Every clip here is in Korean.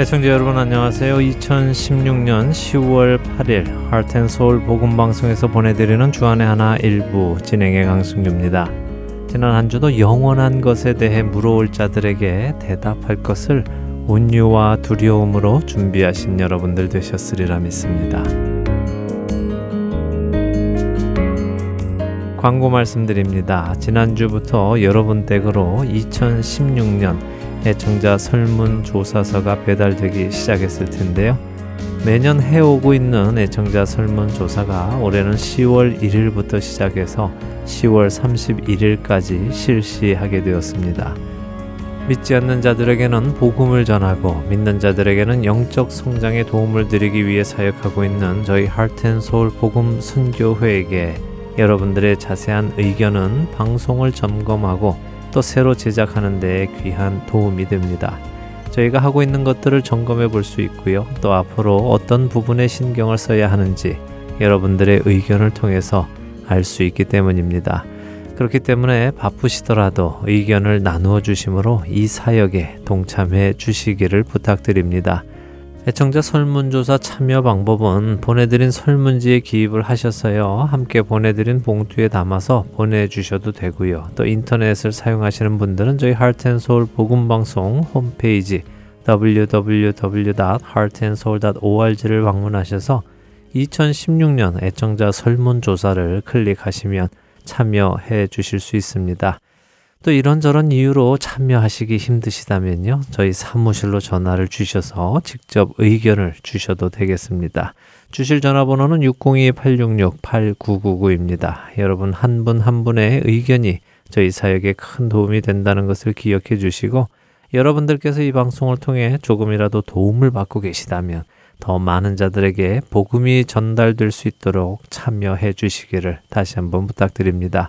애청자 여러분 안녕하세요. 2016년 10월 8일 하트앤서울 복음방송에서 보내드리는 주안의 하나 일부 진행의 강승규입니다. 지난 한 주도 영원한 것에 대해 물어올 자들에게 대답할 것을 온유와 두려움으로 준비하신 여러분들 되셨으리라 믿습니다. 광고 말씀드립니다. 지난주부터 여러분 댁으로 2016년 애청자 설문조사서가 배달되기 시작했을 텐데요. 매년 해오고 있는 애청자 설문조사가 올해는 10월 1일부터 시작해서 10월 31일까지 실시하게 되었습니다. 믿지 않는 자들에게는 복음을 전하고 믿는 자들에게는 영적 성장에 도움을 드리기 위해 사역하고 있는 저희 하트앤소울 복음 선교회에게 여러분들의 자세한 의견은 방송을 점검하고 또 새로 제작하는 데 귀한 도움이 됩니다. 저희가 하고 있는 것들을 점검해 볼 수 있고요. 또 앞으로 어떤 부분에 신경을 써야 하는지 여러분들의 의견을 통해서 알 수 있기 때문입니다. 그렇기 때문에 바쁘시더라도 의견을 나누어 주심으로 이 사역에 동참해 주시기를 부탁드립니다. 애청자 설문조사 참여 방법은 보내드린 설문지에 기입을 하셔서요. 함께 보내드린 봉투에 담아서 보내주셔도 되고요. 또 인터넷을 사용하시는 분들은 저희 하트앤소울 복음방송 홈페이지 www.heartandsoul.org를 방문하셔서 2016년 애청자 설문조사를 클릭하시면 참여해 주실 수 있습니다. 또 이런저런 이유로 참여하시기 힘드시다면요. 저희 사무실로 전화를 주셔서 직접 의견을 주셔도 되겠습니다. 주실 전화번호는 602-866-8999입니다. 여러분 한 분한 한 분의 의견이 저희 사역에 큰 도움이 된다는 것을 기억해 주시고 여러분들께서 이 방송을 통해 조금이라도 도움을 받고 계시다면 더 많은 자들에게 복음이 전달될 수 있도록 참여해 주시기를 다시 한번 부탁드립니다.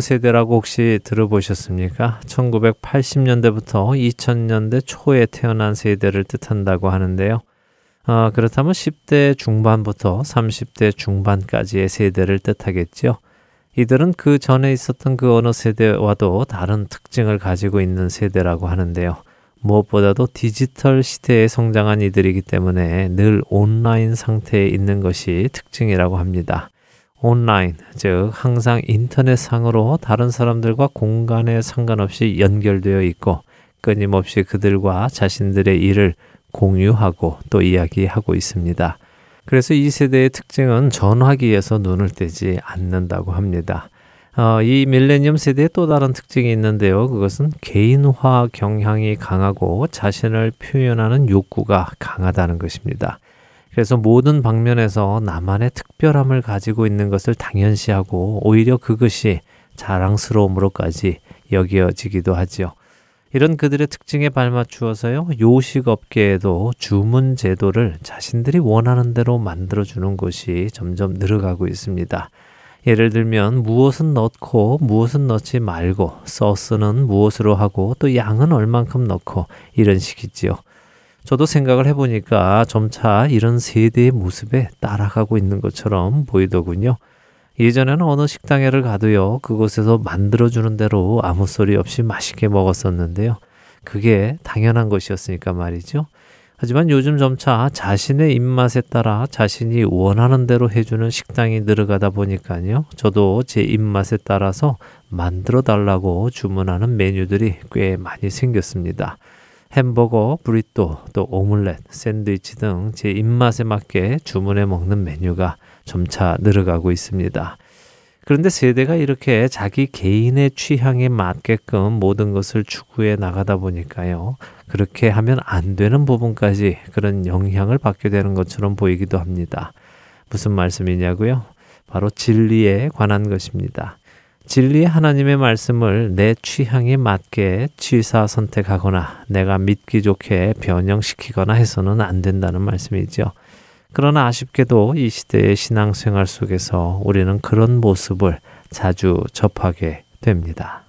세대라고 혹시 들어보셨습니까? 1980년대부터 2000년대 초에 태어난 세대를 뜻한다고 하는데요. 어, 그렇다면 10대 중반부터 30대 중반까지의 세대를 뜻하겠죠. 이들은 그 전에 있었던 그 어느 세대와도 다른 특징을 가지고 있는 세대라고 하는데요. 무엇보다도 디지털 시대에 성장한 이들이기 때문에 늘 온라인 상태에 있는 것이 특징이라고 합니다. 온라인, 즉 항상 인터넷상으로 다른 사람들과 공간에 상관없이 연결되어 있고 끊임없이 그들과 자신들의 일을 공유하고 또 이야기하고 있습니다. 그래서 이 세대의 특징은 전화기에서 눈을 떼지 않는다고 합니다. 어, 이 밀레니엄 세대의 또 다른 특징이 있는데요. 그것은 개인화 경향이 강하고 자신을 표현하는 욕구가 강하다는 것입니다. 그래서 모든 방면에서 나만의 특별함을 가지고 있는 것을 당연시하고 오히려 그것이 자랑스러움으로까지 여겨지기도 하지요. 이런 그들의 특징에 발맞추어서요, 요식 업계에도 주문 제도를 자신들이 원하는 대로 만들어주는 곳이 점점 늘어가고 있습니다. 예를 들면 무엇은 넣고 무엇은 넣지 말고 소스는 무엇으로 하고 또 양은 얼만큼 넣고 이런 식이지요. 저도 생각을 해보니까 점차 이런 세대의 모습에 따라가고 있는 것처럼 보이더군요. 예전에는 어느 식당에를 가도요, 그곳에서 만들어주는 대로 아무 소리 없이 맛있게 먹었었는데요. 그게 당연한 것이었으니까 말이죠. 하지만 요즘 점차 자신의 입맛에 따라 자신이 원하는 대로 해주는 식당이 늘어가다 보니까요. 저도 제 입맛에 따라서 만들어 달라고 주문하는 메뉴들이 꽤 많이 생겼습니다. 햄버거, 브리또, 또 오믈렛, 샌드위치 등 제 입맛에 맞게 주문해 먹는 메뉴가 점차 늘어가고 있습니다. 그런데 세대가 이렇게 자기 개인의 취향에 맞게끔 모든 것을 추구해 나가다 보니까요. 그렇게 하면 안 되는 부분까지 그런 영향을 받게 되는 것처럼 보이기도 합니다. 무슨 말씀이냐고요? 바로 진리에 관한 것입니다. 진리의 하나님의 말씀을 내 취향에 맞게 취사 선택하거나 내가 믿기 좋게 변형시키거나 해서는 안 된다는 말씀이죠. 그러나 아쉽게도 이 시대의 신앙생활 속에서 우리는 그런 모습을 자주 접하게 됩니다.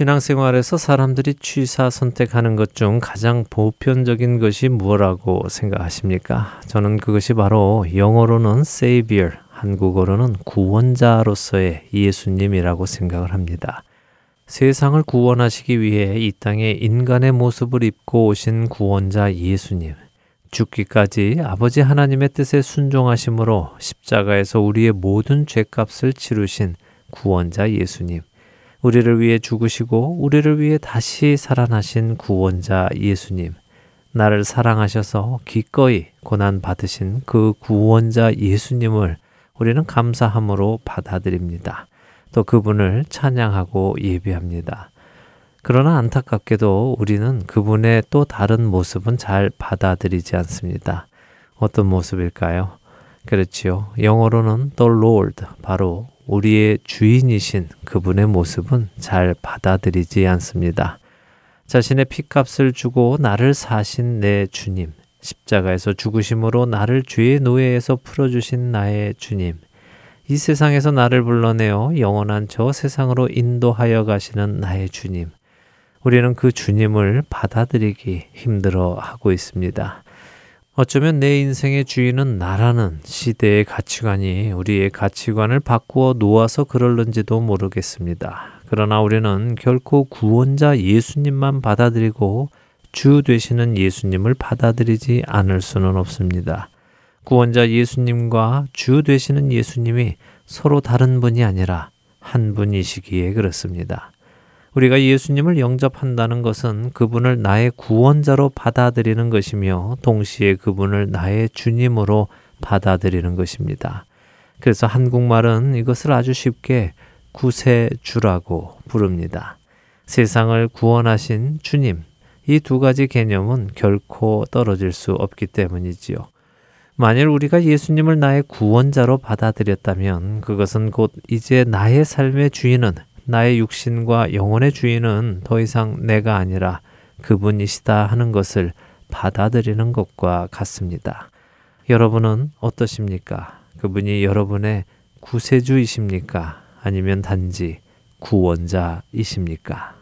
신앙생활에서 사람들이 취사 선택하는 것 중 가장 보편적인 것이 무엇라고 생각하십니까? 저는 그것이 바로 영어로는 Savior, 한국어로는 구원자로서의 예수님이라고 생각을 합니다. 세상을 구원하시기 위해 이 땅에 인간의 모습을 입고 오신 구원자 예수님. 죽기까지 아버지 하나님의 뜻에 순종하심으로 십자가에서 우리의 모든 죄값을 치르신 구원자 예수님. 우리를 위해 죽으시고 우리를 위해 다시 살아나신 구원자 예수님. 나를 사랑하셔서 기꺼이 고난 받으신 그 구원자 예수님을 우리는 감사함으로 받아들입니다. 또 그분을 찬양하고 예배합니다. 그러나 안타깝게도 우리는 그분의 또 다른 모습은 잘 받아들이지 않습니다. 어떤 모습일까요? 그렇지요. 영어로는 the Lord, 바로 우리의 주인이신 그분의 모습은 잘 받아들이지 않습니다. 자신의 피값을 주고 나를 사신 내 주님, 십자가에서 죽으심으로 나를 죄의 노예에서 풀어주신 나의 주님, 이 세상에서 나를 불러내어 영원한 저 세상으로 인도하여 가시는 나의 주님, 우리는 그 주님을 받아들이기 힘들어 하고 있습니다. 어쩌면 내 인생의 주인은 나라는 시대의 가치관이 우리의 가치관을 바꾸어 놓아서 그럴는지도 모르겠습니다. 그러나 우리는 결코 구원자 예수님만 받아들이고 주 되시는 예수님을 받아들이지 않을 수는 없습니다. 구원자 예수님과 주 되시는 예수님이 서로 다른 분이 아니라 한 분이시기에 그렇습니다. 우리가 예수님을 영접한다는 것은 그분을 나의 구원자로 받아들이는 것이며 동시에 그분을 나의 주님으로 받아들이는 것입니다. 그래서 한국말은 이것을 아주 쉽게 구세주라고 부릅니다. 세상을 구원하신 주님, 이 두 가지 개념은 결코 떨어질 수 없기 때문이지요. 만일 우리가 예수님을 나의 구원자로 받아들였다면 그것은 곧 이제 나의 삶의 주인은 나의 육신과 영혼의 주인은 더 이상 내가 아니라 그분이시다 하는 것을 받아들이는 것과 같습니다. 여러분은 어떠십니까? 그분이 여러분의 구세주이십니까? 아니면 단지 구원자이십니까?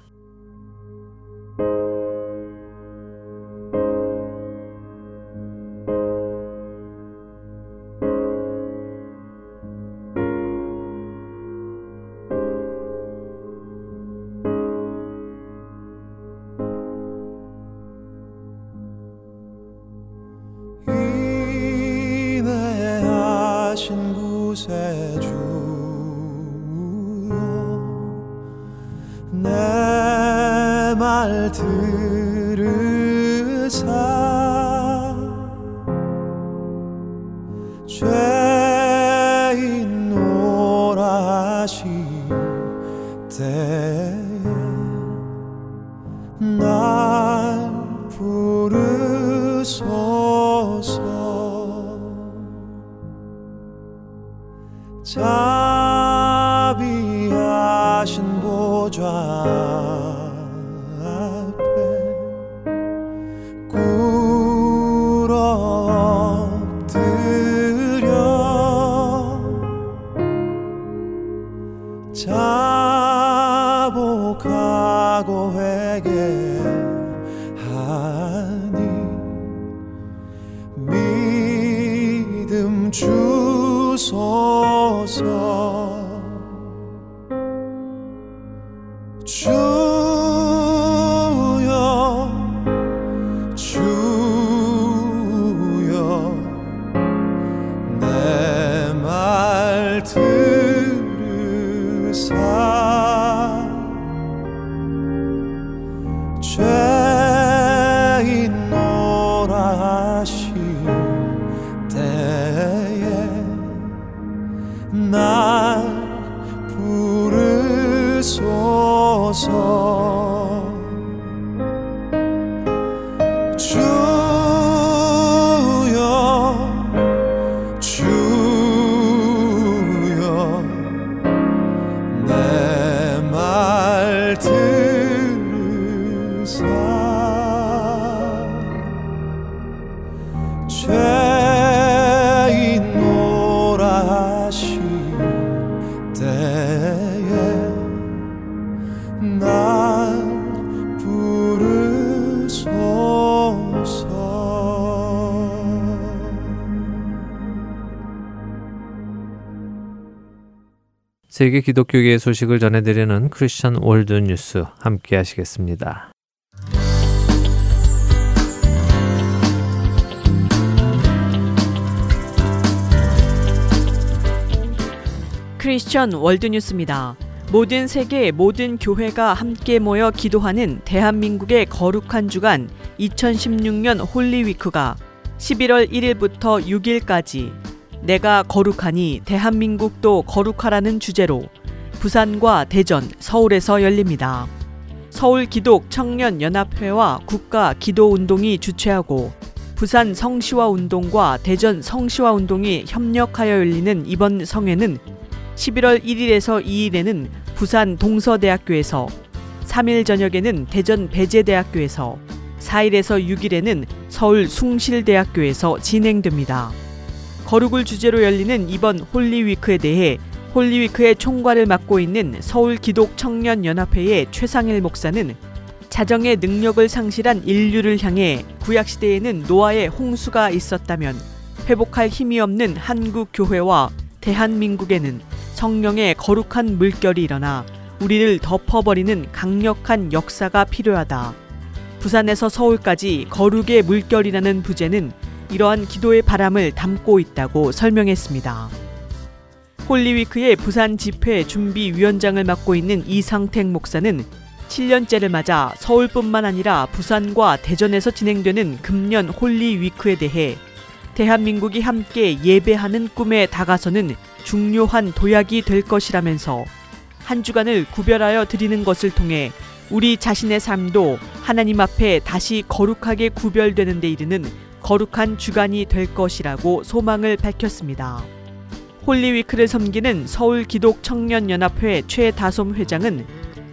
나 세계 기독교계의 소식을 전해드리는 크리스천 월드 뉴스 함께 하시겠습니다. 크리스천 월드 뉴스입니다. 모든 세계 모든 교회가 함께 모여 기도하는 대한민국의 거룩한 주간 2016년 홀리위크가 11월 1일부터 6일까지 내가 거룩하니 대한민국도 거룩하라는 주제로 부산과 대전, 서울에서 열립니다. 서울 기독 청년 연합회와 국가 기도 운동이 주최하고 부산 성시화 운동과 대전 성시화 운동이 협력하여 열리는 이번 성회는 11월 1일에서 2일에는 부산 동서대학교에서 3일 저녁에는 대전 배재대학교에서 4일에서 6일에는 서울 숭실대학교에서 진행됩니다. 거룩을 주제로 열리는 이번 홀리위크에 대해 홀리위크의 총괄을 맡고 있는 서울 기독 청년 연합회의 최상일 목사는 자정의 능력을 상실한 인류를 향해 구약 시대에는 노아의 홍수가 있었다면 회복할 힘이 없는 한국 교회와 대한민국에는 성령의 거룩한 물결이 일어나 우리를 덮어버리는 강력한 역사가 필요하다. 부산에서 서울까지 거룩의 물결이라는 부제는 이러한 기도의 바람을 담고 있다고 설명했습니다. 홀리위크의 부산 집회 준비 위원장을 맡고 있는 이상택 목사는 7년째를 맞아 서울뿐만 아니라 부산과 대전에서 진행되는 금년 홀리위크에 대해 대한민국이 함께 예배하는 꿈에 다가서는 중요한 도약이 될 것이라면서 한 주간을 구별하여 드리는 것을 통해 우리 자신의 삶도 하나님 앞에 다시 거룩하게 구별되는 데 이르는 거룩한 주간이 될 것이라고 소망을 밝혔습니다. 홀리위크를 섬기는 서울 기독 청년연합회 최다솜 회장은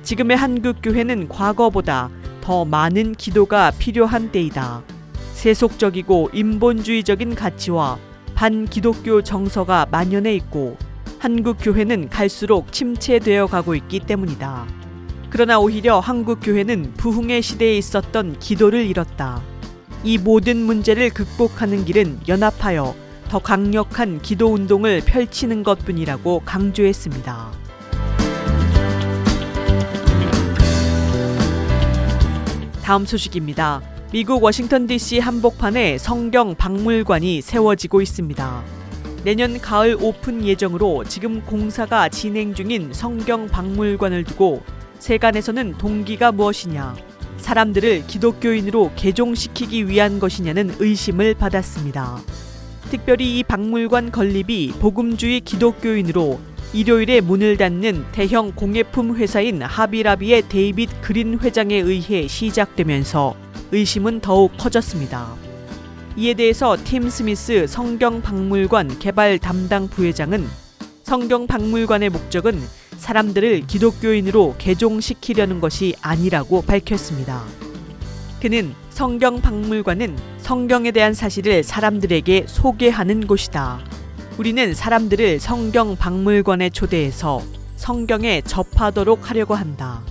지금의 한국 교회는 과거보다 더 많은 기도가 필요한 때이다. 세속적이고 인본주의적인 가치와 반기독교 정서가 만연해 있고 한국 교회는 갈수록 침체되어 가고 있기 때문이다. 그러나 오히려 한국 교회는 부흥의 시대에 있었던 기도를 잃었다. 이 모든 문제를 극복하는 길은 연합하여 더 강력한 기도 운동을 펼치는 것뿐이라고 강조했습니다. 다음 소식입니다. 미국 워싱턴 DC 한복판에 성경 박물관이 세워지고 있습니다. 내년 가을 오픈 예정으로 지금 공사가 진행 중인 성경 박물관을 두고 세간에서는 동기가 무엇이냐, 사람들을 기독교인으로 개종시키기 위한 것이냐는 의심을 받았습니다. 특별히 이 박물관 건립이 복음주의 기독교인으로 일요일에 문을 닫는 대형 공예품 회사인 하비라비의 데이빗 그린 회장에 의해 시작되면서 의심은 더욱 커졌습니다. 이에 대해서 팀 스미스 성경박물관 개발 담당 부회장은 성경박물관의 목적은 사람들을 기독교인으로 개종시키려는 것이 아니라고 밝혔습니다. 그는 성경 박물관은 성경에 대한 사실을 사람들에게 소개하는 곳이다. 우리는 사람들을 성경 박물관에 초대해서 성경에 접하도록 하려고 한다.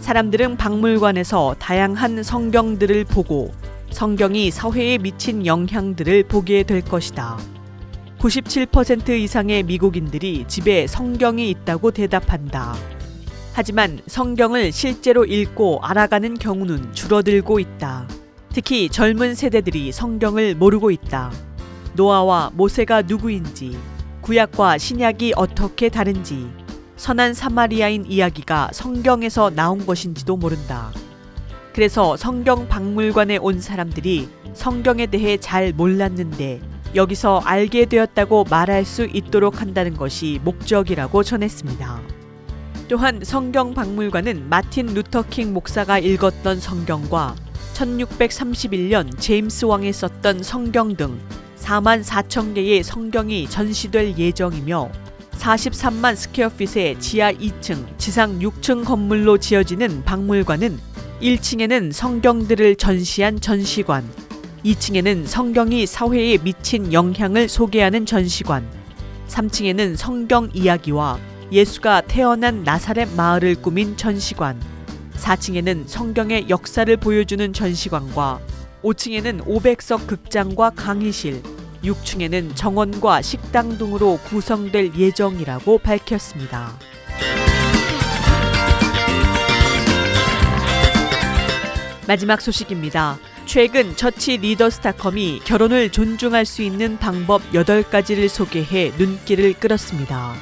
사람들은 박물관에서 다양한 성경들을 보고 성경이 사회에 미친 영향들을 보게 될 것이다. 97% 이상의 미국인들이 집에 성경이 있다고 대답한다. 하지만 성경을 실제로 읽고 알아가는 경우는 줄어들고 있다. 특히 젊은 세대들이 성경을 모르고 있다. 노아와 모세가 누구인지, 구약과 신약이 어떻게 다른지, 선한 사마리아인 이야기가 성경에서 나온 것인지도 모른다. 그래서 성경 박물관에 온 사람들이 성경에 대해 잘 몰랐는데 여기서 알게 되었다고 말할 수 있도록 한다는 것이 목적이라고 전했습니다. 또한 성경 박물관은 마틴 루터킹 목사가 읽었던 성경과 1631년 제임스 왕이 썼던 성경 등 4만 4천 개의 성경이 전시될 예정이며 43만 square feet의 지하 2층, 지상 6층 건물로 지어지는 박물관은 1층에는 성경들을 전시한 전시관, 2층에는 성경이 사회에 미친 영향을 소개하는 전시관, 3층에는 성경 이야기와 예수가 태어난 나사렛 마을을 꾸민 전시관, 4층에는 성경의 역사를 보여주는 전시관과 5층에는 500석 극장과 강의실, 6층에는 정원과 식당 등으로 구성될 예정이라고 밝혔습니다. 마지막 소식입니다. 최근 처치 리더스타컴이 결혼을 존중할 수 있는 방법 8가지를 소개해 눈길을 끌었습니다.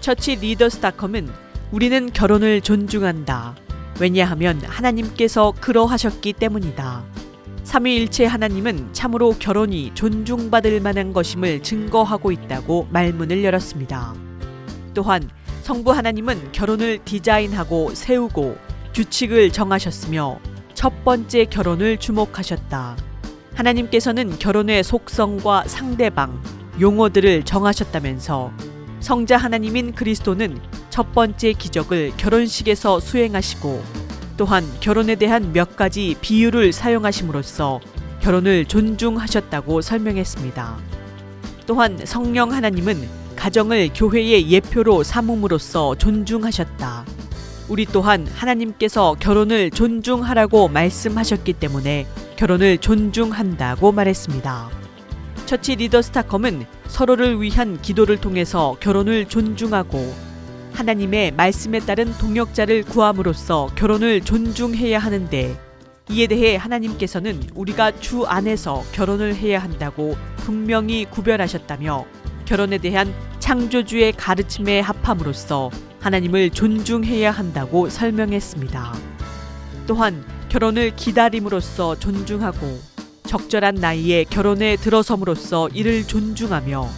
처치 리더스타컴은 우리는 결혼을 존중한다. 왜냐하면 하나님께서 그러하셨기 때문이다. 삼위일체 하나님은 참으로 결혼이 존중받을 만한 것임을 증거하고 있다고 말문을 열었습니다. 또한 성부 하나님은 결혼을 디자인하고 세우고 규칙을 정하셨으며 첫 번째 결혼을 주목하셨다. 하나님께서는 결혼의 속성과 상대방, 용어들을 정하셨다면서 성자 하나님인 그리스도는 첫 번째 기적을 결혼식에서 수행하시고 또한 결혼에 대한 몇 가지 비유를 사용하심으로써 결혼을 존중하셨다고 설명했습니다. 또한 성령 하나님은 가정을 교회의 예표로 삼음으로써 존중하셨다. 우리 또한 하나님께서 결혼을 존중하라고 말씀하셨기 때문에 결혼을 존중한다고 말했습니다. 처치 리더 스타컴은 서로를 위한 기도를 통해서 결혼을 존중하고 하나님의 말씀에 따른 동역자를 구함으로써 결혼을 존중해야 하는데 이에 대해 하나님께서는 우리가 주 안에서 결혼을 해야 한다고 분명히 구별하셨다며 결혼에 대한 창조주의 가르침에 합함으로써 하나님을 존중해야 한다고 설명했습니다. 또한 결혼을 기다림으로써 존중하고 적절한 나이에 결혼에 들어섬으로써 이를 존중하며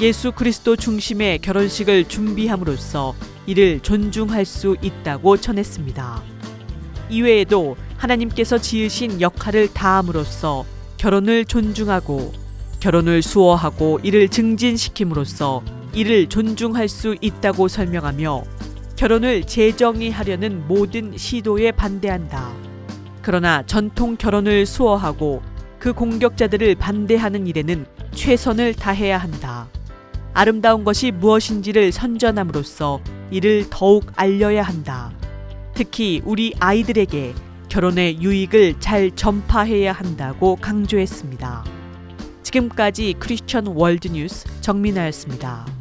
예수 그리스도 중심의 결혼식을 준비함으로써 이를 존중할 수 있다고 전했습니다. 이외에도 하나님께서 지으신 역할을 다함으로써 결혼을 존중하고 결혼을 수호하고 이를 증진시킴으로써 이를 존중할 수 있다고 설명하며 결혼을 재정의 하려는 모든 시도에 반대한다. 그러나 전통 결혼을 수호하고 그 공격자들을 반대하는 일에는 최선을 다해야 한다. 아름다운 것이 무엇인지를 선전함으로써 이를 더욱 알려야 한다. 특히 우리 아이들에게 결혼의 유익을 잘 전파해야 한다고 강조했습니다. 지금까지 크리스천 월드 뉴스 정민아였습니다.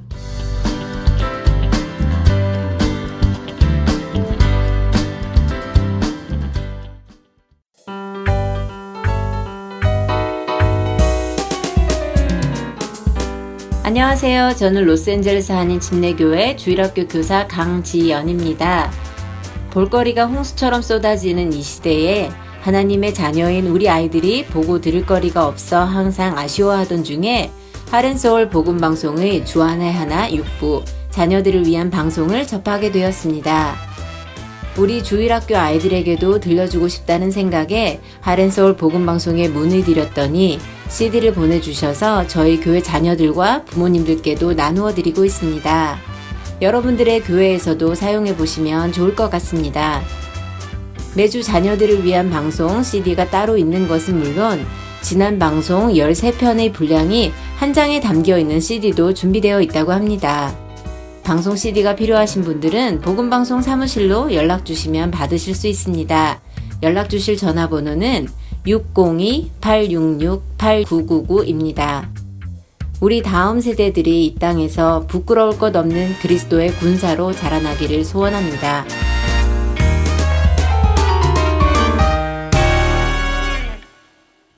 안녕하세요. 저는 로스앤젤레스 한인 침례교회 주일학교 교사 강지연입니다. 볼거리가 홍수처럼 쏟아지는 이 시대에 하나님의 자녀인 우리 아이들이 보고 들을 거리가 없어 항상 아쉬워하던 중에 하렌서울 복음방송의 주안의 하나 6부 자녀들을 위한 방송을 접하게 되었습니다. 우리 주일학교 아이들에게도 들려주고 싶다는 생각에 하렌서울 복음방송에 문의 드렸더니 CD를 보내주셔서 저희 교회 자녀들과 부모님들께도 나누어 드리고 있습니다. 여러분들의 교회에서도 사용해 보시면 좋을 것 같습니다. 매주 자녀들을 위한 방송 CD가 따로 있는 것은 물론 지난 방송 13편의 분량이 한 장에 담겨 있는 CD도 준비되어 있다고 합니다. 방송 CD가 필요하신 분들은 복음방송 사무실로 연락 주시면 받으실 수 있습니다. 연락 주실 전화번호는 602-866-8999입니다. 우리 다음 세대들이 이 땅에서 부끄러울 것 없는 그리스도의 군사로 자라나기를 소원합니다.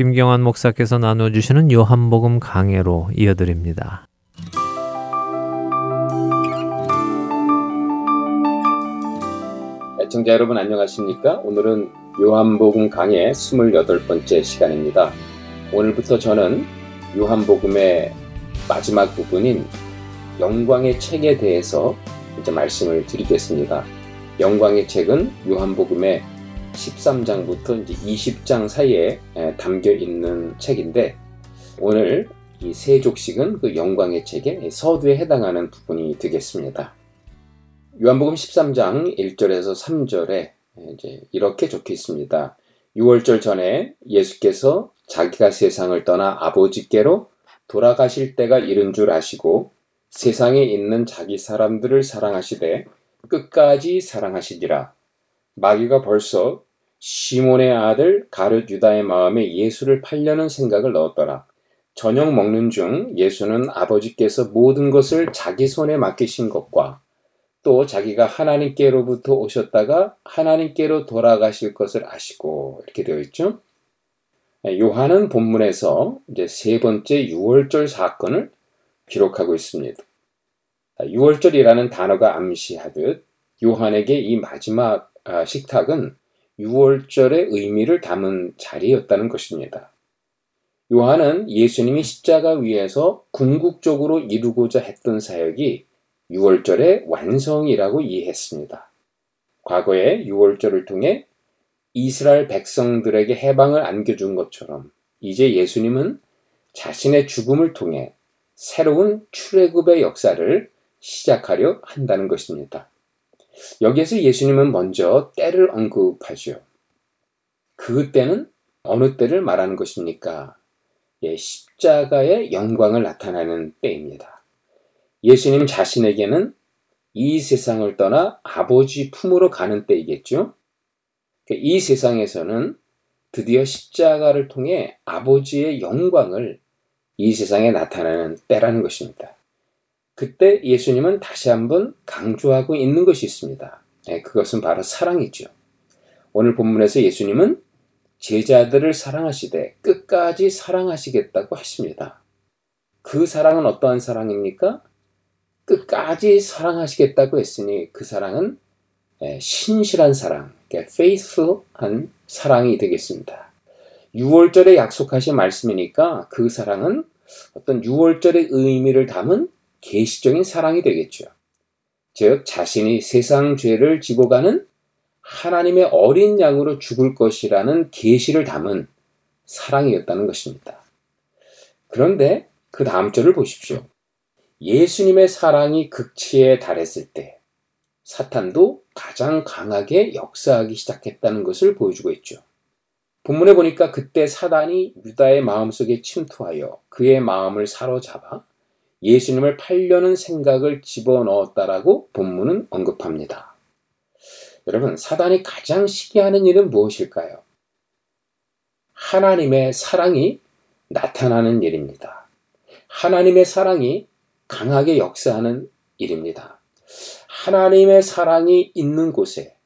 김경환 목사께서 나눠주시는 요한복음 강해로 이어드립니다. 애청자 여러분 안녕하십니까? 오늘은 요한복음 강의 28번째 시간입니다. 오늘부터 저는 요한복음의 마지막 부분인 영광의 책에 대해서 이제 말씀을 드리겠습니다. 영광의 책은 요한복음의 13장부터 이제 20장 사이에 담겨 있는 책인데 오늘 이 세족식은 그 영광의 책의 서두에 해당하는 부분이 되겠습니다. 요한복음 13장 1절에서 3절에 이제 이렇게 적혀 있습니다. 6월절 전에 예수께서 자기가 세상을 떠나 아버지께로 돌아가실 때가 이른 줄 아시고 세상에 있는 자기 사람들을 사랑하시되 끝까지 사랑하시니라. 마귀가 벌써 시몬의 아들 가룟 유다의 마음에 예수를 팔려는 생각을 넣었더라. 저녁 먹는 중 예수는 아버지께서 모든 것을 자기 손에 맡기신 것과 또 자기가 하나님께로부터 오셨다가 하나님께로 돌아가실 것을 아시고 이렇게 되어 있죠. 예, 요한은 본문에서 이제 세 번째 6월절 사건을 기록하고 있습니다. 6월절이라는 단어가 암시하듯 요한에게 이 마지막 아, 식탁은 6월절의 의미를 담은 자리였다는 것입니다. 요한은 예수님이 십자가 위에서 궁극적으로 이루고자 했던 사역이 6월절의 완성이라고 이해했습니다. 과거에 6월절을 통해 이스라엘 백성들에게 해방을 안겨준 것처럼 이제 예수님은 자신의 죽음을 통해 새로운 출애굽의 역사를 시작하려 한다는 것입니다. 여기에서 예수님은 먼저 때를 언급하죠. 그 때는 어느 때를 말하는 것입니까? 예, 십자가의 영광을 나타내는 때입니다. 예수님 자신에게는 이 세상을 떠나 아버지 품으로 가는 때이겠죠. 이 세상에서는 드디어 십자가를 통해 아버지의 영광을 이 세상에 나타내는 때라는 것입니다. 그때 예수님은 다시 한번 강조하고 있는 것이 있습니다. 네, 그것은 바로 사랑이죠. 오늘 본문에서 예수님은 제자들을 사랑하시되 끝까지 사랑하시겠다고 하십니다. 그 사랑은 어떠한 사랑입니까? 끝까지 사랑하시겠다고 했으니 그 사랑은 예, 신실한 사랑, faithful한 사랑이 되겠습니다. 6월절에 약속하신 말씀이니까 그 사랑은 어떤 6월절의 의미를 담은 계시적인 사랑이 되겠죠. 즉 자신이 세상 죄를 지고 가는 하나님의 어린 양으로 죽을 것이라는 계시를 담은 사랑이었다는 것입니다. 그런데 그 다음 절을 보십시오. 예수님의 사랑이 극치에 달했을 때 사탄도 가장 강하게 역사하기 시작했다는 것을 보여주고 있죠. 본문에 보니까 그때 사단이 유다의 마음속에 침투하여 그의 마음을 사로잡아 예수님을 팔려는 생각을 집어넣었다라고 본문은 언급합니다. 여러분, 사단이 가장 시기하는 일은 무엇일까요? 하나님의 사랑이 나타나는 일입니다. 하나님의 사랑이 강하게 역사하는 일입니다. 하나님의 사랑이 있는 곳에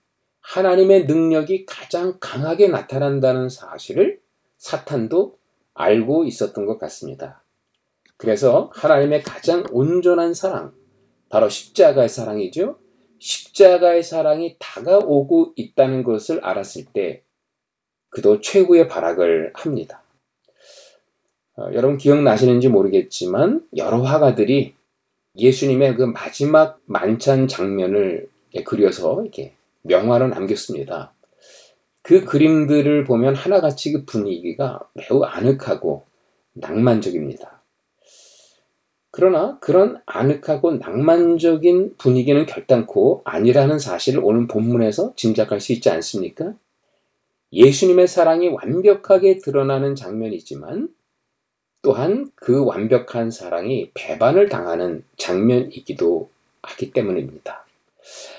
하나님의 능력이 가장 강하게 나타난다는 사실을 사탄도 알고 있었던 것 같습니다. 그래서 하나님의 가장 온전한 사랑, 바로 십자가의 사랑이죠. 십자가의 사랑이 다가오고 있다는 것을 알았을 때 그도 최후의 발악을 합니다. 어, 여러분 기억나시는지 모르겠지만 여러 화가들이 예수님의 그 마지막 만찬 장면을 그려서 이렇게 명화로 남겼습니다. 그 그림들을 보면 하나같이 그 분위기가 매우 아늑하고 낭만적입니다. 그러나 그런 아늑하고 낭만적인 분위기는 결단코 아니라는 사실을 오늘 본문에서 짐작할 수 있지 않습니까? 예수님의 사랑이 완벽하게 드러나는 장면이지만 또한 그 완벽한 사랑이 배반을 당하는 장면이기도 하기 때문입니다.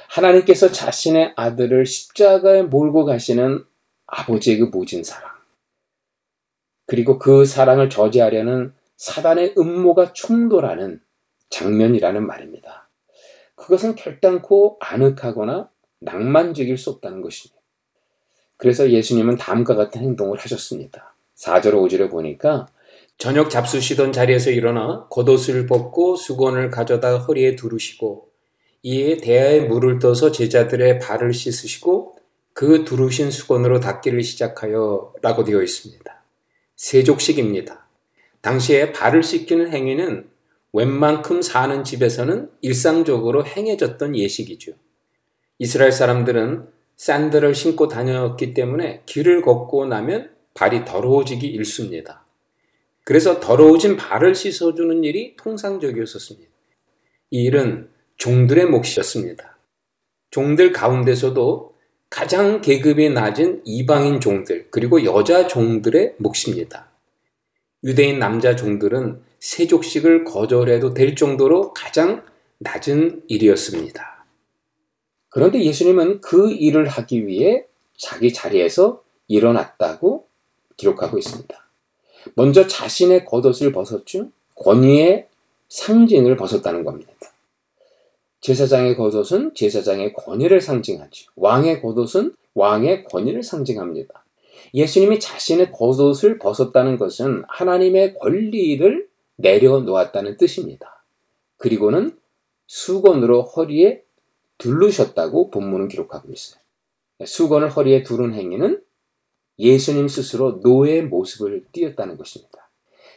하나님께서 자신의 아들을 십자가에 몰고 가시는 아버지의 그 모진 사랑, 그리고 그 사랑을 저지하려는 사단의 음모가 충돌하는 장면이라는 말입니다. 그것은 결단코 아늑하거나 낭만적일 수 없다는 것입니다. 그래서 예수님은 다음과 같은 행동을 하셨습니다. 4절 5절에 보니까 저녁 잡수시던 자리에서 일어나 겉옷을 벗고 수건을 가져다 허리에 두르시고 이에 대야에 물을 떠서 제자들의 발을 씻으시고 그 두루신 수건으로 닦기를 시작하여 라고 되어 있습니다. 세족식입니다. 당시에 발을 씻기는 행위는 웬만큼 사는 집에서는 일상적으로 행해졌던 예식이죠. 이스라엘 사람들은 샌들을 신고 다녔기 때문에 길을 걷고 나면 발이 더러워지기 일쑤입니다. 그래서 더러워진 발을 씻어주는 일이 통상적이었었습니다. 이 일은 종들의 몫이었습니다. 종들 가운데서도 가장 계급이 낮은 이방인 종들, 그리고 여자 종들의 몫입니다. 유대인 남자 종들은 세족식을 거절해도 될 정도로 가장 낮은 일이었습니다. 그런데 예수님은 그 일을 하기 위해 자기 자리에서 일어났다고 기록하고 있습니다. 먼저 자신의 겉옷을 벗었죠. 권위의 상징을 벗었다는 겁니다. 제사장의 겉옷은 제사장의 권위를 상징하죠. 왕의 겉옷은 왕의 권위를 상징합니다. 예수님이 자신의 겉옷을 벗었다는 것은 하나님의 권리를 내려놓았다는 뜻입니다. 그리고는 수건으로 허리에 둘르셨다고 본문은 기록하고 있어요. 수건을 허리에 두른 행위는 예수님 스스로 노예의 모습을 띄었다는 것입니다.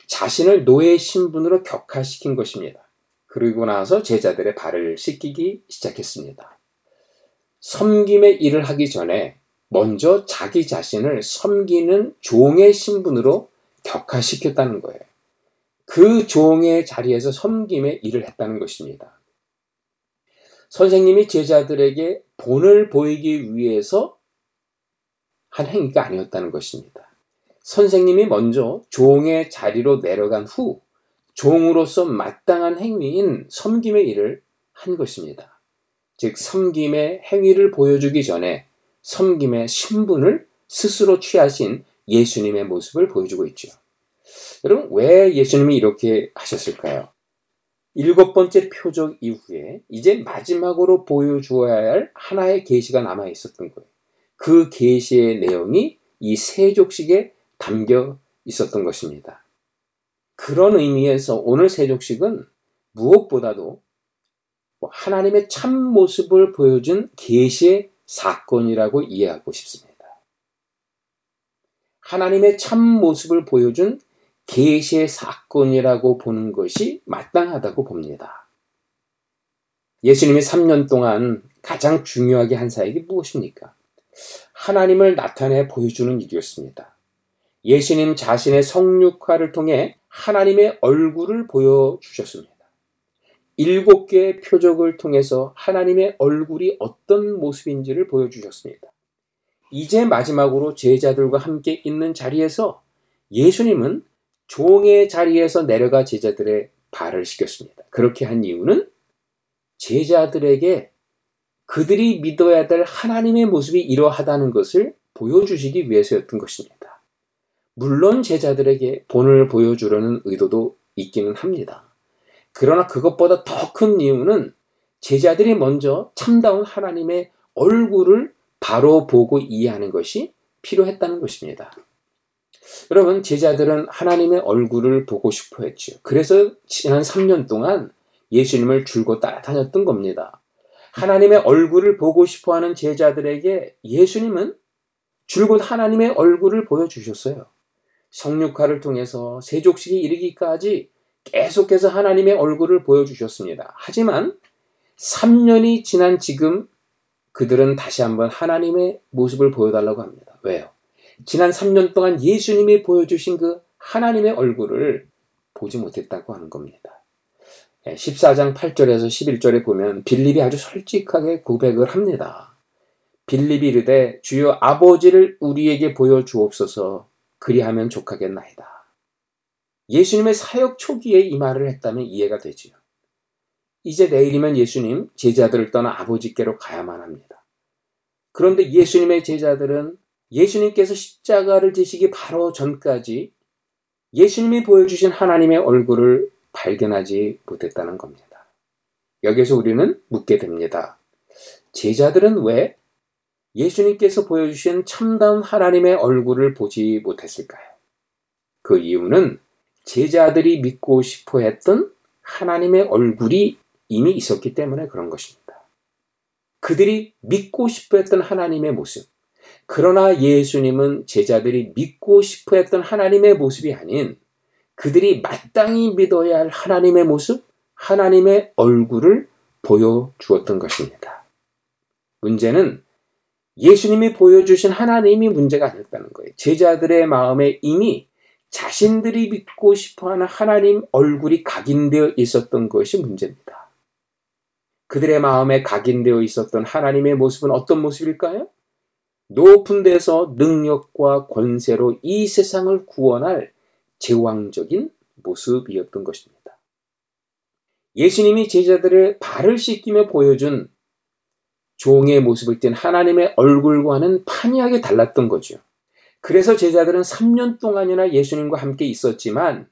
자신을 노예의 신분으로 격화시킨 것입니다. 그리고 나서 제자들의 발을 씻기기 시작했습니다. 섬김의 일을 하기 전에 먼저 자기 자신을 섬기는 종의 신분으로 격화시켰다는 거예요. 그 종의 자리에서 섬김의 일을 했다는 것입니다. 선생님이 제자들에게 본을 보이기 위해서 한 행위가 아니었다는 것입니다. 선생님이 먼저 종의 자리로 내려간 후 종으로서 마땅한 행위인 섬김의 일을 한 것입니다. 즉, 섬김의 행위를 보여주기 전에 섬김의 신분을 스스로 취하신 예수님의 모습을 보여주고 있죠. 여러분, 왜 예수님이 이렇게 하셨을까요? 일곱 번째 표적 이후에 이제 마지막으로 보여주어야 할 하나의 계시가 남아 있었던 거예요. 그 계시의 내용이 이 세족식에 담겨 있었던 것입니다. 그런 의미에서 오늘 세족식은 무엇보다도 뭐 하나님의 참 모습을 보여준 계시의 사건이라고 이해하고 싶습니다. 하나님의 참 모습을 보여준 계시의 사건이라고 보는 것이 마땅하다고 봅니다. 예수님이 3년 동안 가장 중요하게 한 사역이 무엇입니까? 하나님을 나타내 보여주는 일이었습니다. 예수님 자신의 성육화를 통해 하나님의 얼굴을 보여주셨습니다. 일곱 개의 표적을 통해서 하나님의 얼굴이 어떤 모습인지를 보여주셨습니다. 이제 마지막으로 제자들과 함께 있는 자리에서 예수님은 종의 자리에서 내려가 제자들의 발을 씻겼습니다. 그렇게 한 이유는 제자들에게 그들이 믿어야 될 하나님의 모습이 이러하다는 것을 보여주시기 위해서였던 것입니다. 물론 제자들에게 본을 보여주려는 의도도 있기는 합니다. 그러나 그것보다 더 큰 이유는 제자들이 먼저 참다운 하나님의 얼굴을 바로 보고 이해하는 것이 필요했다는 것입니다. 여러분, 제자들은 하나님의 얼굴을 보고 싶어 했죠. 그래서 지난 3년 동안 예수님을 줄고 따라다녔던 겁니다. 하나님의 얼굴을 보고 싶어 하는 제자들에게 예수님은 줄곧 하나님의 얼굴을 보여주셨어요. 성육화를 통해서 세족식이 이르기까지 계속해서 하나님의 얼굴을 보여주셨습니다. 하지만 3년이 지난 지금 그들은 다시 한번 하나님의 모습을 보여달라고 합니다. 왜요? 지난 3년 동안 예수님이 보여주신 그 하나님의 얼굴을 보지 못했다고 하는 겁니다. 14장 8절에서 11절에 보면 빌립이 아주 솔직하게 고백을 합니다. 빌립이 이르되 주여 아버지를 우리에게 보여주옵소서 그리하면 족하겠나이다. 예수님의 사역 초기에 이 말을 했다면 이해가 되지요. 이제 내일이면 예수님 제자들을 떠나 아버지께로 가야만 합니다. 그런데 예수님의 제자들은 예수님께서 십자가를 지시기 바로 전까지 예수님이 보여주신 하나님의 얼굴을 발견하지 못했다는 겁니다. 여기서 우리는 묻게 됩니다. 제자들은 왜 예수님께서 보여주신 참다운 하나님의 얼굴을 보지 못했을까요? 그 이유는 제자들이 믿고 싶어 했던 하나님의 얼굴이 이미 있었기 때문에 그런 것입니다. 그들이 믿고 싶어 했던 하나님의 모습, 그러나 예수님은 제자들이 믿고 싶어 했던 하나님의 모습이 아닌 그들이 마땅히 믿어야 할 하나님의 모습, 하나님의 얼굴을 보여주었던 것입니다. 문제는 예수님이 보여주신 하나님이 문제가 아니었다는 거예요. 제자들의 마음에 이미 자신들이 믿고 싶어 하는 하나님 얼굴이 각인되어 있었던 것이 문제입니다. 그들의 마음에 각인되어 있었던 하나님의 모습은 어떤 모습일까요? 높은 데서 능력과 권세로 이 세상을 구원할 제왕적인 모습이었던 것입니다. 예수님이 제자들의 발을 씻기며 보여준 종의 모습을 띈 하나님의 얼굴과는 판이하게 달랐던 거죠. 그래서 제자들은 3년 동안이나 예수님과 함께 있었지만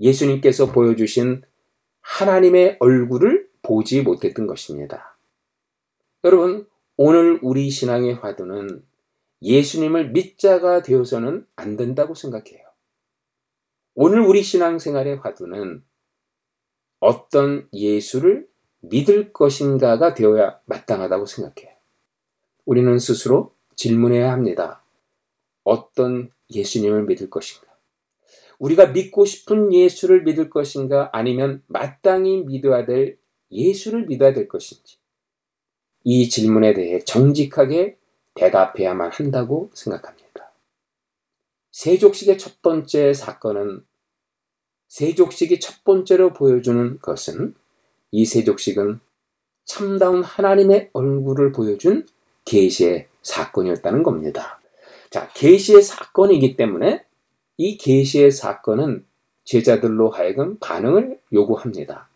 예수님께서 보여주신 하나님의 얼굴을 보지 못했던 것입니다. 여러분, 오늘 우리 신앙의 화두는 예수님을 믿자가 되어서는 안 된다고 생각해요. 오늘 우리 신앙생활의 화두는 어떤 예수를 믿을 것인가가 되어야 마땅하다고 생각해요. 우리는 스스로 질문해야 합니다. 어떤 예수님을 믿을 것인가? 우리가 믿고 싶은 예수를 믿을 것인가? 아니면 마땅히 믿어야 될 예수를 믿어야 될 것인지. 이 질문에 대해 정직하게 대답해야만 한다고 생각합니다. 세족식의 첫 번째 사건은 세족식이 첫 번째로 보여주는 것은 이 세족식은 참다운 하나님의 얼굴을 보여준 계시의 사건이었다는 겁니다. 자, 계시의 사건이기 때문에 이 계시의 사건은 제자들로 하여금 반응을 요구합니다.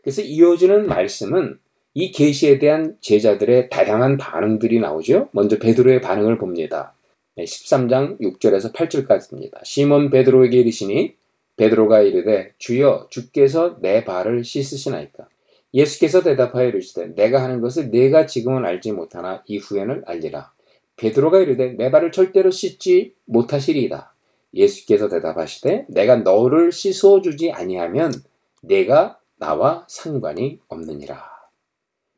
그래서 이어지는 말씀은 이 계시에 대한 제자들의 다양한 반응들이 나오죠. 먼저 베드로의 반응을 봅니다. 13장 6절에서 8절까지입니다. 시몬 베드로에게 이르시니 베드로가 이르되 주여 주께서 내 발을 씻으시나이까 예수께서 대답하여 이르시되 내가 하는 것을 내가 지금은 알지 못하나 이후에는 알리라 베드로가 이르되 내 발을 절대로 씻지 못하시리이다 예수께서 대답하시되 내가 너를 씻어 주지 아니하면 내가 나와 상관이 없느니라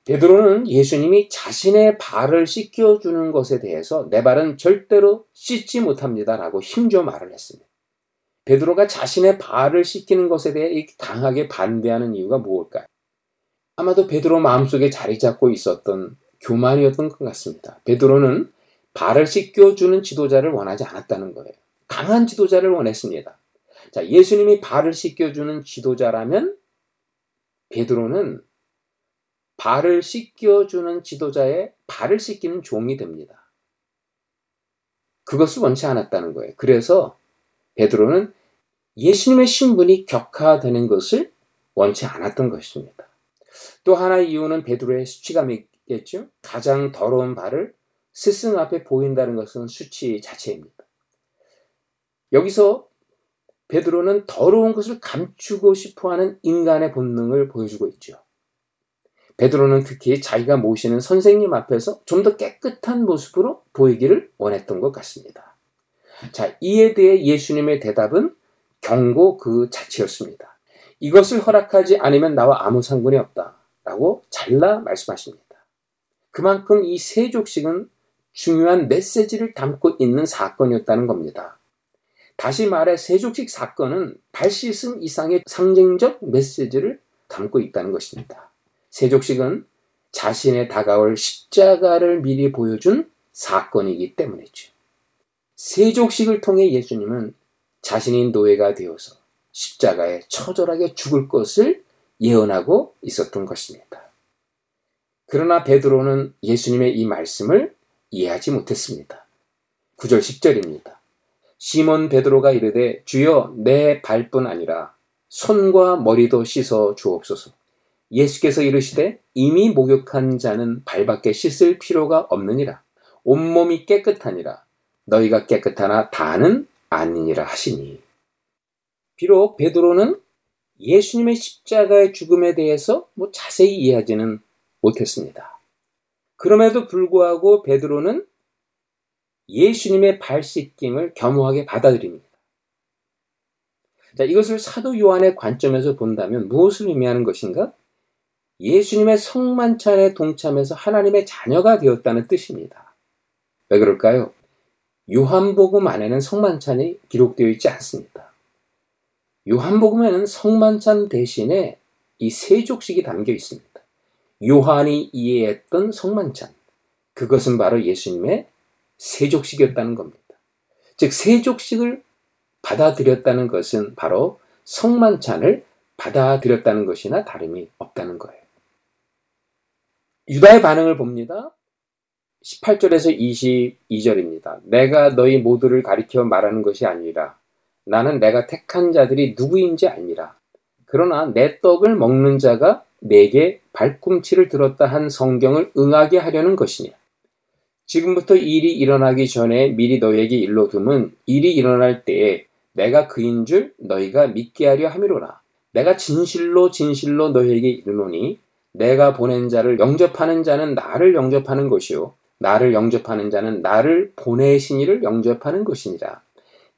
베드로는 예수님이 자신의 발을 씻겨 주는 것에 대해서 내 발은 절대로 씻지 못합니다라고 힘줘 말을 했습니다. 베드로가 자신의 발을 씻기는 것에 대해 강하게 반대하는 이유가 무엇일까요? 아마도 베드로 마음속에 자리 잡고 있었던 교만이었던 것 같습니다. 베드로는 발을 씻겨주는 지도자를 원하지 않았다는 거예요. 강한 지도자를 원했습니다. 자, 예수님이 발을 씻겨주는 지도자라면 베드로는 발을 씻겨주는 지도자의 발을 씻기는 종이 됩니다. 그것을 원치 않았다는 거예요. 그래서 베드로는 예수님의 신분이 격화되는 것을 원치 않았던 것입니다. 또 하나의 이유는 베드로의 수치감이겠죠. 가장 더러운 발을 스승 앞에 보인다는 것은 수치 자체입니다. 여기서 베드로는 더러운 것을 감추고 싶어하는 인간의 본능을 보여주고 있죠. 베드로는 특히 자기가 모시는 선생님 앞에서 좀 더 깨끗한 모습으로 보이기를 원했던 것 같습니다. 자, 이에 대해 예수님의 대답은 경고 그 자체였습니다. 이것을 허락하지 않으면 나와 아무 상관이 없다. 라고 잘라 말씀하십니다. 그만큼 이 세 족식은 중요한 메시지를 담고 있는 사건이었다는 겁니다. 다시 말해 세족식 사건은 발시슴 이상의 상징적 메시지를 담고 있다는 것입니다. 세족식은 자신의 다가올 십자가를 미리 보여준 사건이기 때문이죠. 세족식을 통해 예수님은 자신이 노예가 되어서 십자가에 처절하게 죽을 것을 예언하고 있었던 것입니다. 그러나 베드로는 예수님의 이 말씀을 이해하지 못했습니다. 9절 10절입니다. 시몬 베드로가 이르되 주여 내 발뿐 아니라 손과 머리도 씻어 주옵소서. 예수께서 이르시되 이미 목욕한 자는 발밖에 씻을 필요가 없느니라. 온몸이 깨끗하니라. 너희가 깨끗하나 다는 아니니라 하시니. 비록 베드로는 예수님의 십자가의 죽음에 대해서 뭐 자세히 이해하지는 못했습니다. 그럼에도 불구하고 베드로는 예수님의 발 씻김을 겸허하게 받아들입니다. 자, 이것을 사도 요한의 관점에서 본다면 무엇을 의미하는 것인가? 예수님의 성만찬에 동참해서 하나님의 자녀가 되었다는 뜻입니다. 왜 그럴까요? 요한복음 안에는 성만찬이 기록되어 있지 않습니다. 요한복음에는 성만찬 대신에 이 세족식이 담겨 있습니다. 요한이 이해했던 성만찬. 그것은 바로 예수님의 세족식이었다는 겁니다. 즉, 세족식을 받아들였다는 것은 바로 성만찬을 받아들였다는 것이나 다름이 없다는 거예요. 유다의 반응을 봅니다. 18절에서 22절입니다. 내가 너희 모두를 가리켜 말하는 것이 아니라 나는 내가 택한 자들이 누구인지 알미라. 그러나 내 떡을 먹는 자가 내게 발꿈치를 들었다 한 성경을 응하게 하려는 것이냐. 지금부터 일이 일어나기 전에 미리 너에게 일러둠은 일이 일어날 때에 내가 그인 줄 너희가 믿게 하려 함이로라. 내가 진실로 진실로 너희에게 이르노니 내가 보낸 자를 영접하는 자는 나를 영접하는 것이요 나를 영접하는 자는 나를 보내신 이를 영접하는 것이니라.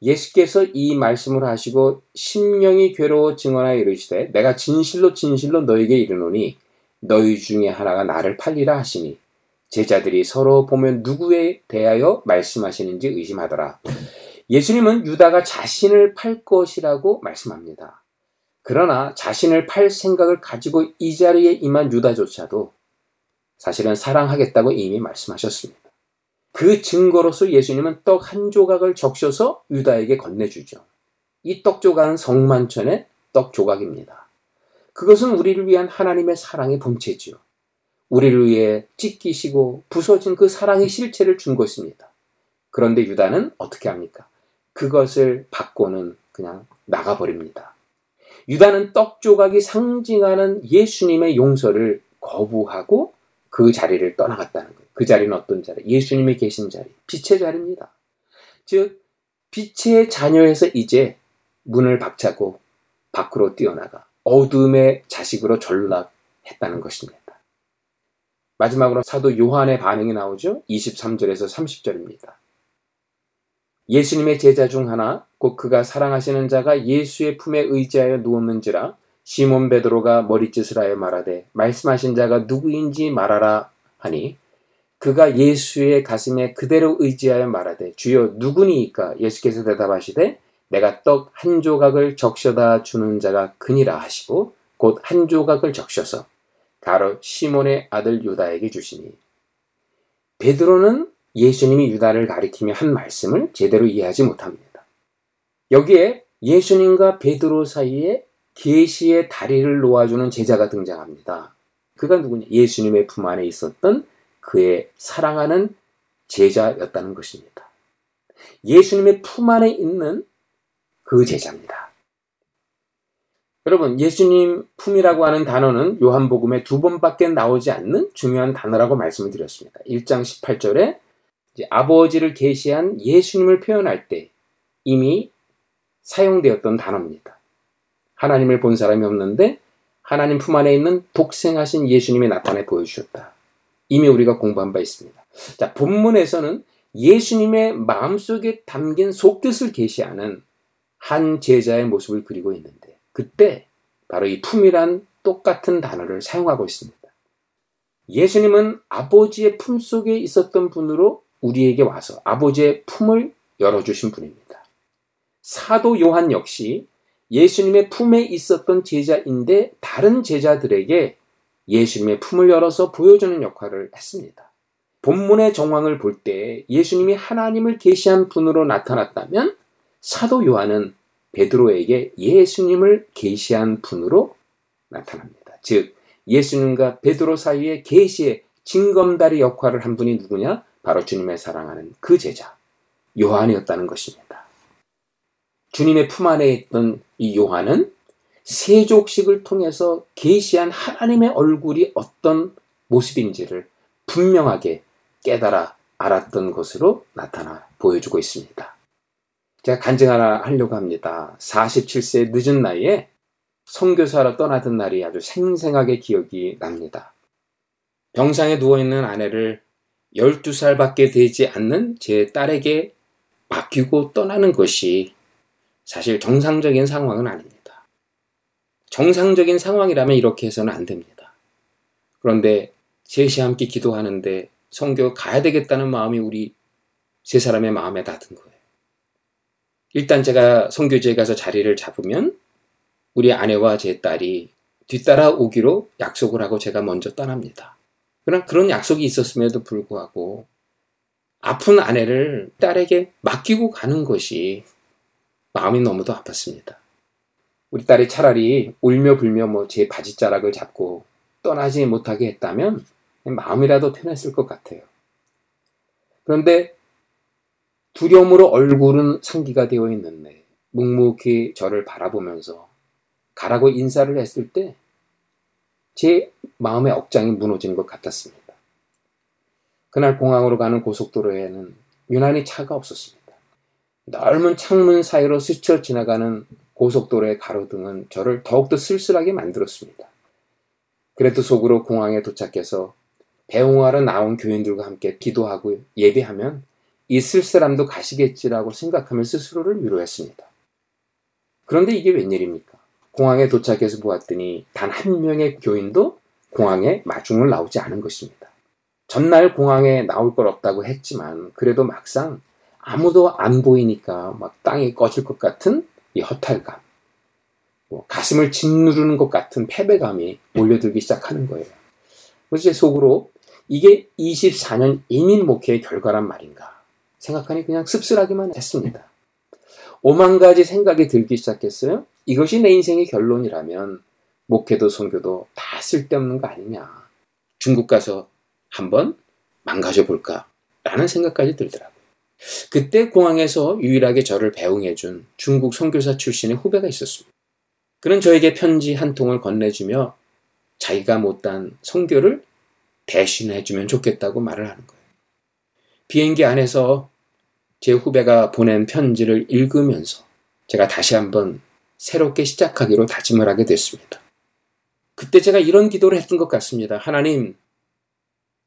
예수께서 이 말씀을 하시고 심령이 괴로워 증언하여 이르시되 내가 진실로 진실로 너에게 이르노니 너희 중에 하나가 나를 팔리라 하시니 제자들이 서로 보면 누구에 대하여 말씀하시는지 의심하더라. 예수님은 유다가 자신을 팔 것이라고 말씀합니다. 그러나 자신을 팔 생각을 가지고 이 자리에 임한 유다조차도 사실은 사랑하겠다고 이미 말씀하셨습니다. 그 증거로서 예수님은 떡 한 조각을 적셔서 유다에게 건네주죠. 이 떡 조각은 성만천의 떡 조각입니다. 그것은 우리를 위한 하나님의 사랑의 본체지요. 우리를 위해 찢기시고 부서진 그 사랑의 실체를 준 것입니다. 그런데 유다는 어떻게 합니까? 그것을 받고는 그냥 나가버립니다. 유다는 떡 조각이 상징하는 예수님의 용서를 거부하고 그 자리를 떠나갔다는 거예요. 그 자리는 어떤 자리? 예수님이 계신 자리, 빛의 자리입니다. 즉, 빛의 자녀에서 이제 문을 박차고 밖으로 뛰어나가 어둠의 자식으로 전락했다는 것입니다. 마지막으로 사도 요한의 반응이 나오죠. 23절에서 30절입니다. 예수님의 제자 중 하나 곧 그가 사랑하시는 자가 예수의 품에 의지하여 누웠는지라 시몬 베드로가 머리짓을 하여 말하되 말씀하신 자가 누구인지 말하라 하니 그가 예수의 가슴에 그대로 의지하여 말하되 주여 누구니이까 예수께서 대답하시되 내가 떡 한 조각을 적셔다 주는 자가 그니라 하시고 곧 한 조각을 적셔서 가로 시몬의 아들 유다에게 주시니 베드로는 예수님이 유다를 가리키며 한 말씀을 제대로 이해하지 못합니다. 여기에 예수님과 베드로 사이에 계시의 다리를 놓아주는 제자가 등장합니다. 그가 누구냐? 예수님의 품 안에 있었던 그의 사랑하는 제자였다는 것입니다. 예수님의 품 안에 있는 그 제자입니다. 여러분, 예수님 품이라고 하는 단어는 요한복음에 두 번밖에 나오지 않는 중요한 단어라고 말씀을 드렸습니다. 1장 18절에 아버지를 계시한 예수님을 표현할 때 이미 사용되었던 단어입니다. 하나님을 본 사람이 없는데 하나님 품 안에 있는 독생하신 예수님이 나타내 보여주셨다. 이미 우리가 공부한 바 있습니다. 자, 본문에서는 예수님의 마음속에 담긴 속뜻을 계시하는 한 제자의 모습을 그리고 있는데 그때 바로 이 품이란 똑같은 단어를 사용하고 있습니다. 예수님은 아버지의 품 속에 있었던 분으로 우리에게 와서 아버지의 품을 열어주신 분입니다. 사도 요한 역시 예수님의 품에 있었던 제자인데 다른 제자들에게 예수님의 품을 열어서 보여주는 역할을 했습니다. 본문의 정황을 볼 때 예수님이 하나님을 계시한 분으로 나타났다면 사도 요한은 베드로에게 예수님을 계시한 분으로 나타납니다. 즉 예수님과 베드로 사이의 계시의 징검다리 역할을 한 분이 누구냐? 바로 주님의 사랑하는 그 제자 요한이었다는 것입니다. 주님의 품 안에 있던 이 요한은 세족식을 통해서 계시한 하나님의 얼굴이 어떤 모습인지를 분명하게 깨달아 알았던 것으로 나타나 보여주고 있습니다. 제가 간증 하나 하려고 합니다. 47세 늦은 나이에 선교사로 떠나던 날이 아주 생생하게 기억이 납니다. 병상에 누워있는 아내를 12살밖에 되지 않는 제 딸에게 맡기고 떠나는 것이 사실 정상적인 상황은 아닙니다. 정상적인 상황이라면 이렇게 해서는 안 됩니다. 그런데 셋이 함께 기도하는데 성교 가야 되겠다는 마음이 우리 세 사람의 마음에 닿은 거예요. 일단 제가 성교지에 가서 자리를 잡으면 우리 아내와 제 딸이 뒤따라 오기로 약속을 하고 제가 먼저 떠납니다. 그러나 그런 약속이 있었음에도 불구하고 아픈 아내를 딸에게 맡기고 가는 것이 마음이 너무도 아팠습니다. 우리 딸이 차라리 울며 불며 뭐 제 바지자락을 잡고 떠나지 못하게 했다면 마음이라도 편했을 것 같아요. 그런데 두려움으로 얼굴은 상기가 되어 있는데 묵묵히 저를 바라보면서 가라고 인사를 했을 때 제 마음의 억장이 무너지는 것 같았습니다. 그날 공항으로 가는 고속도로에는 유난히 차가 없었습니다. 넓은 창문 사이로 스쳐 지나가는 고속도로의 가로등은 저를 더욱더 쓸쓸하게 만들었습니다. 그래도 속으로 공항에 도착해서 배웅하러 나온 교인들과 함께 기도하고 예배하면 이 쓸쓸함도 가시겠지라고 생각하며 스스로를 위로했습니다. 그런데 이게 웬일입니까? 공항에 도착해서 보았더니 단 한 명의 교인도 공항에 마중을 나오지 않은 것입니다. 전날 공항에 나올 걸 없다고 했지만 그래도 막상 아무도 안 보이니까 막 땅이 꺼질 것 같은 이 허탈감, 뭐 가슴을 짓누르는 것 같은 패배감이 몰려들기 시작하는 거예요. 그래서 제 속으로 이게 24년 이민 목회의 결과란 말인가 생각하니 그냥 씁쓸하기만 했습니다. 오만 가지 생각이 들기 시작했어요. 이것이 내 인생의 결론이라면 목회도 선교도 다 쓸데없는 거 아니냐. 중국 가서 한번 망가져 볼까 라는 생각까지 들더라고요. 그때 공항에서 유일하게 저를 배웅해준 중국 선교사 출신의 후배가 있었습니다. 그는 저에게 편지 한 통을 건네주며 자기가 못한 선교를 대신해주면 좋겠다고 말을 하는 거예요. 비행기 안에서 제 후배가 보낸 편지를 읽으면서 제가 다시 한번 새롭게 시작하기로 다짐을 하게 됐습니다. 그때 제가 이런 기도를 했던 것 같습니다. 하나님,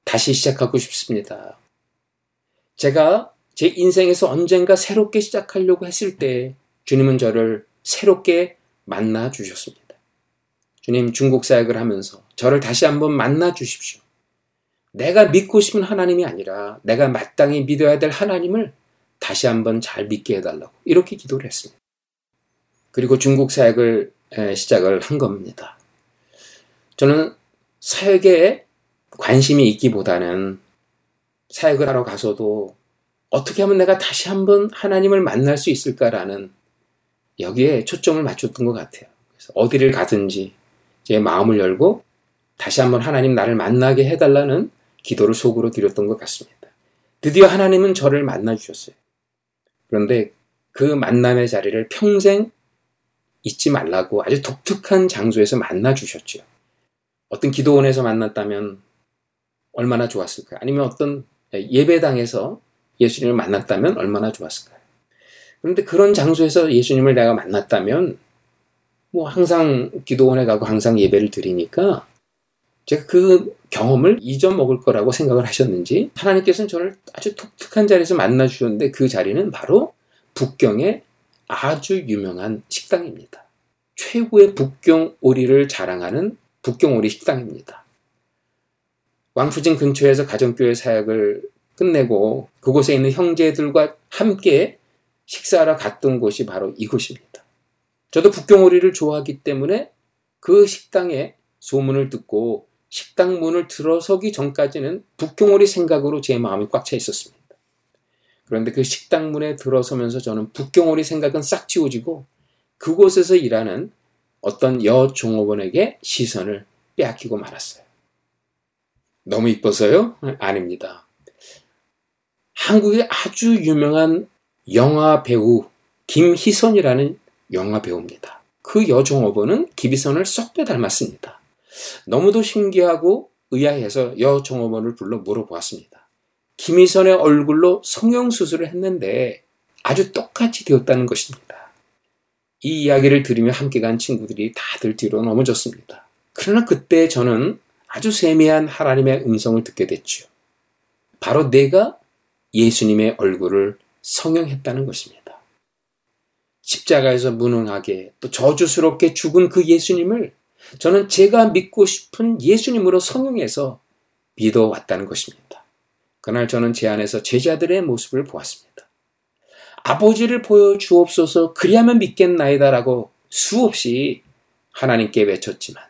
다시 시작하고 싶습니다. 제가 제 인생에서 언젠가 새롭게 시작하려고 했을 때 주님은 저를 새롭게 만나 주셨습니다. 주님 중국 사역을 하면서 저를 다시 한번 만나 주십시오. 내가 믿고 싶은 하나님이 아니라 내가 마땅히 믿어야 될 하나님을 다시 한번 잘 믿게 해달라고 이렇게 기도를 했습니다. 그리고 중국 사역을 시작을 한 겁니다. 저는 사역에 관심이 있기보다는 사역을 하러 가서도 어떻게 하면 내가 다시 한번 하나님을 만날 수 있을까라는 여기에 초점을 맞췄던 것 같아요. 그래서 어디를 가든지 제 마음을 열고 다시 한번 하나님 나를 만나게 해달라는 기도를 속으로 드렸던 것 같습니다. 드디어 하나님은 저를 만나 주셨어요. 그런데 그 만남의 자리를 평생 잊지 말라고 아주 독특한 장소에서 만나 주셨죠. 어떤 기도원에서 만났다면 얼마나 좋았을까요? 아니면 어떤 예배당에서 예수님을 만났다면 얼마나 좋았을까요? 그런데 그런 장소에서 예수님을 내가 만났다면 뭐 항상 기도원에 가고 항상 예배를 드리니까 제가 그 경험을 잊어먹을 거라고 생각을 하셨는지 하나님께서는 저를 아주 독특한 자리에서 만나 주셨는데 그 자리는 바로 북경의 아주 유명한 식당입니다. 최고의 북경 오리를 자랑하는 북경 오리 식당입니다. 왕푸진 근처에서 가정교회 사역을 끝내고 그곳에 있는 형제들과 함께 식사하러 갔던 곳이 바로 이곳입니다. 저도 북경오리를 좋아하기 때문에 그 식당에 소문을 듣고 식당 문을 들어서기 전까지는 북경오리 생각으로 제 마음이 꽉 차 있었습니다. 그런데 그 식당 문에 들어서면서 저는 북경오리 생각은 싹 지워지고 그곳에서 일하는 어떤 여 종업원에게 시선을 빼앗기고 말았어요. 너무 이뻐서요? 아닙니다. 한국의 아주 유명한 영화 배우 김희선이라는 영화 배우입니다. 그 여종업원은 김희선을 쏙 빼 닮았습니다. 너무도 신기하고 의아해서 여종업원을 불러 물어보았습니다. 김희선의 얼굴로 성형수술을 했는데 아주 똑같이 되었다는 것입니다. 이 이야기를 들으며 함께 간 친구들이 다들 뒤로 넘어졌습니다. 그러나 그때 저는 아주 세미한 하나님의 음성을 듣게 됐죠. 바로 내가 예수님의 얼굴을 성형했다는 것입니다. 십자가에서 무능하게 또 저주스럽게 죽은 그 예수님을 저는 제가 믿고 싶은 예수님으로 성형해서 믿어왔다는 것입니다. 그날 저는 제 안에서 제자들의 모습을 보았습니다. 아버지를 보여주옵소서 그리하면 믿겠나이다라고 수없이 하나님께 외쳤지만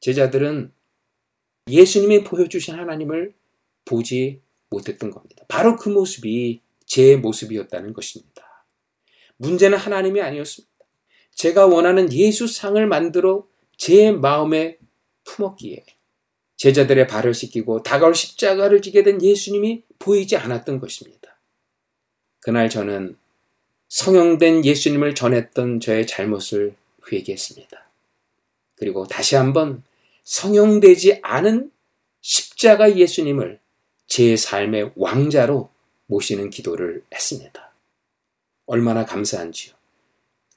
제자들은 예수님이 보여주신 하나님을 보지 못했던 겁니다. 바로 그 모습이 제 모습이었다는 것입니다. 문제는 하나님이 아니었습니다. 제가 원하는 예수상을 만들어 제 마음에 품었기에 제자들의 발을 씻기고 다가올 십자가를 지게 된 예수님이 보이지 않았던 것입니다. 그날 저는 성형된 예수님을 전했던 저의 잘못을 회개했습니다. 그리고 다시 한번 성형되지 않은 십자가 예수님을 제 삶의 왕자로 모시는 기도를 했습니다. 얼마나 감사한지요.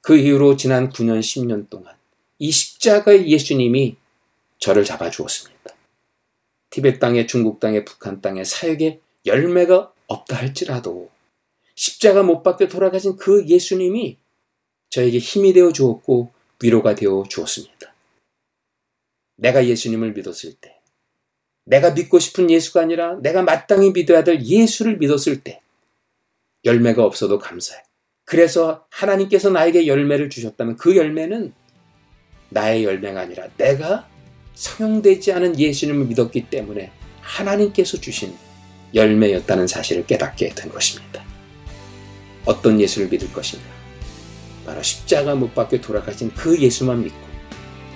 그 이후로 지난 9년, 10년 동안 이 십자가의 예수님이 저를 잡아주었습니다. 티벳 땅에, 중국 땅에, 북한 땅에 사역에 열매가 없다 할지라도 십자가 못 박혀 돌아가신 그 예수님이 저에게 힘이 되어 주었고 위로가 되어 주었습니다. 내가 예수님을 믿었을 때, 내가 믿고 싶은 예수가 아니라 내가 마땅히 믿어야 될 예수를 믿었을 때, 열매가 없어도 감사해. 그래서 하나님께서 나에게 열매를 주셨다면 그 열매는 나의 열매가 아니라 내가 성형되지 않은 예수님을 믿었기 때문에 하나님께서 주신 열매였다는 사실을 깨닫게 된 것입니다. 어떤 예수를 믿을 것인가? 바로 십자가 못 박혀 돌아가신 그 예수만 믿고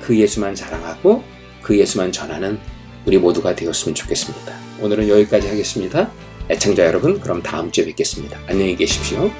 그 예수만 자랑하고 그 예수만 전하는 우리 모두가 되었으면 좋겠습니다. 오늘은 여기까지 하겠습니다. 애청자 여러분, 그럼 다음 주에 뵙겠습니다. 안녕히 계십시오.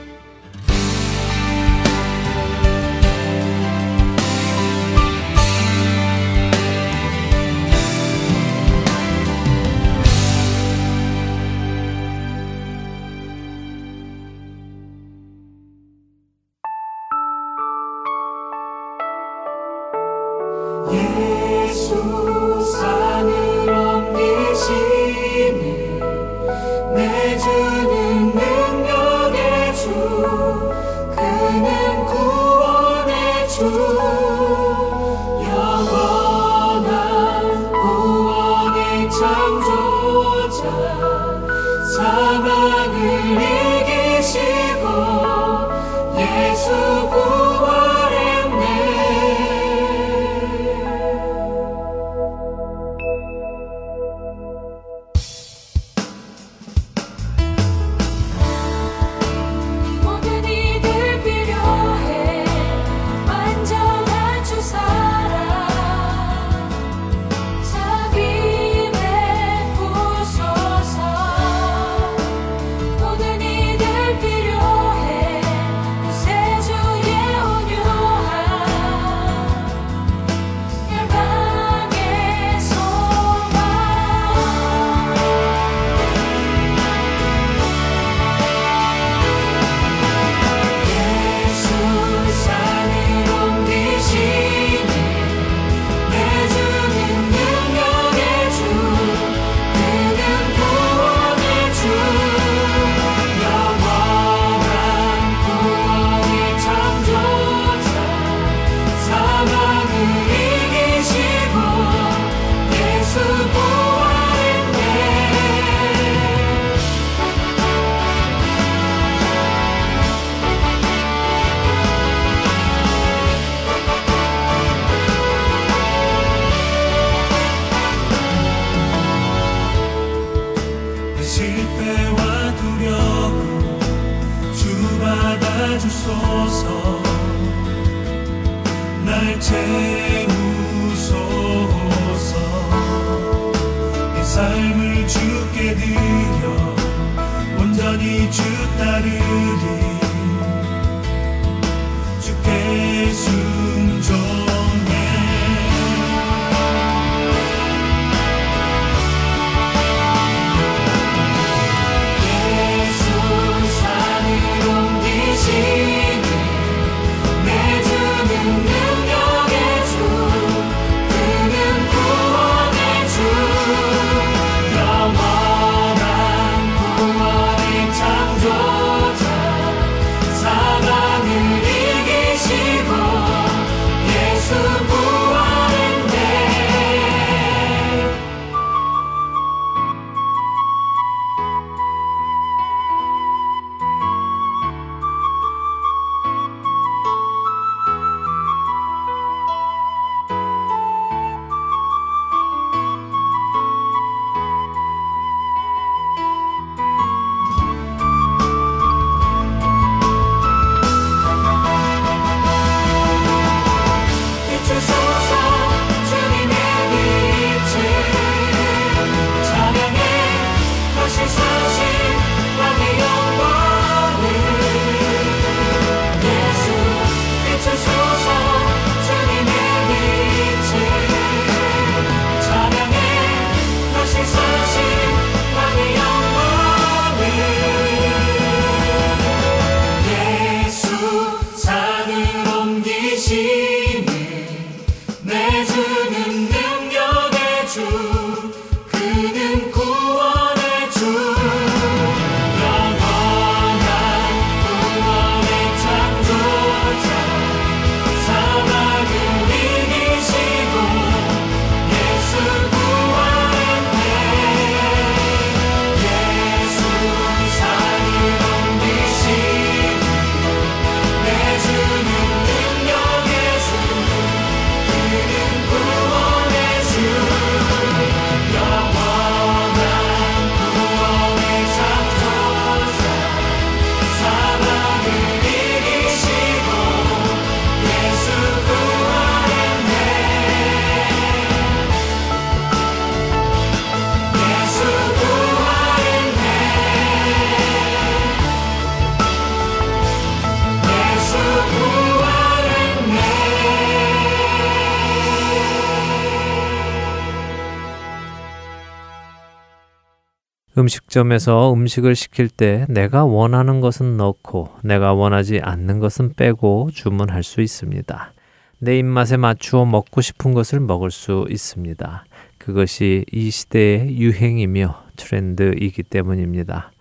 음식점에서 음식을 시킬 때 내가 원하는 것은 넣고 내가 원하지 않는 것은 빼고 주문할 수 있습니다. 내 입맛에 맞추어 먹고 싶은 것을 먹을 수 있습니다. 그것이 이 시대의 유행이며 트렌드이기 때문입니다.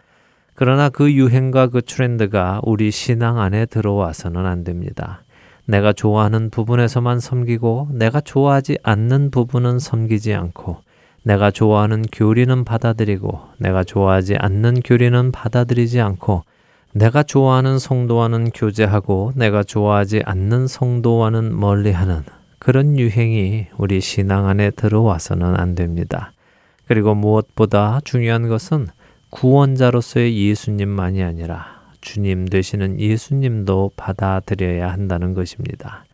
그러나 그 유행과 그 트렌드가 우리 신앙 안에 들어와서는 안 됩니다. 내가 좋아하는 부분에서만 섬기고 내가 좋아하지 않는 부분은 섬기지 않고 내가 좋아하는 교리는 받아들이고 내가 좋아하지 않는 교리는 받아들이지 않고 내가 좋아하는 성도와는 교제하고 내가 좋아하지 않는 성도와는 멀리하는 그런 유행이 우리 신앙 안에 들어와서는 안 됩니다. 그리고 무엇보다 중요한 것은 구원자로서의 예수님만이 아니라 주님 되시는 예수님도 받아들여야 한다는 것입니다.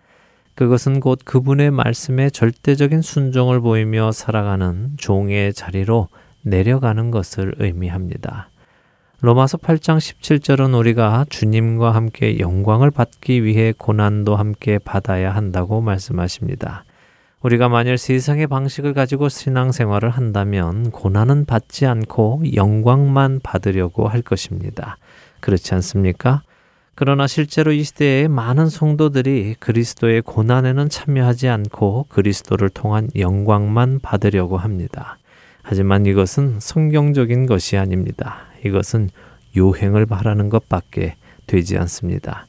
그것은 곧 그분의 말씀에 절대적인 순종을 보이며 살아가는 종의 자리로 내려가는 것을 의미합니다. 로마서 8장 17절은 우리가 주님과 함께 영광을 받기 위해 고난도 함께 받아야 한다고 말씀하십니다. 우리가 만일 세상의 방식을 가지고 신앙생활을 한다면 고난은 받지 않고 영광만 받으려고 할 것입니다. 그렇지 않습니까? 그러나 실제로 이 시대에 많은 성도들이 그리스도의 고난에는 참여하지 않고 그리스도를 통한 영광만 받으려고 합니다. 하지만 이것은 성경적인 것이 아닙니다. 이것은 요행을 바라는 것밖에 되지 않습니다.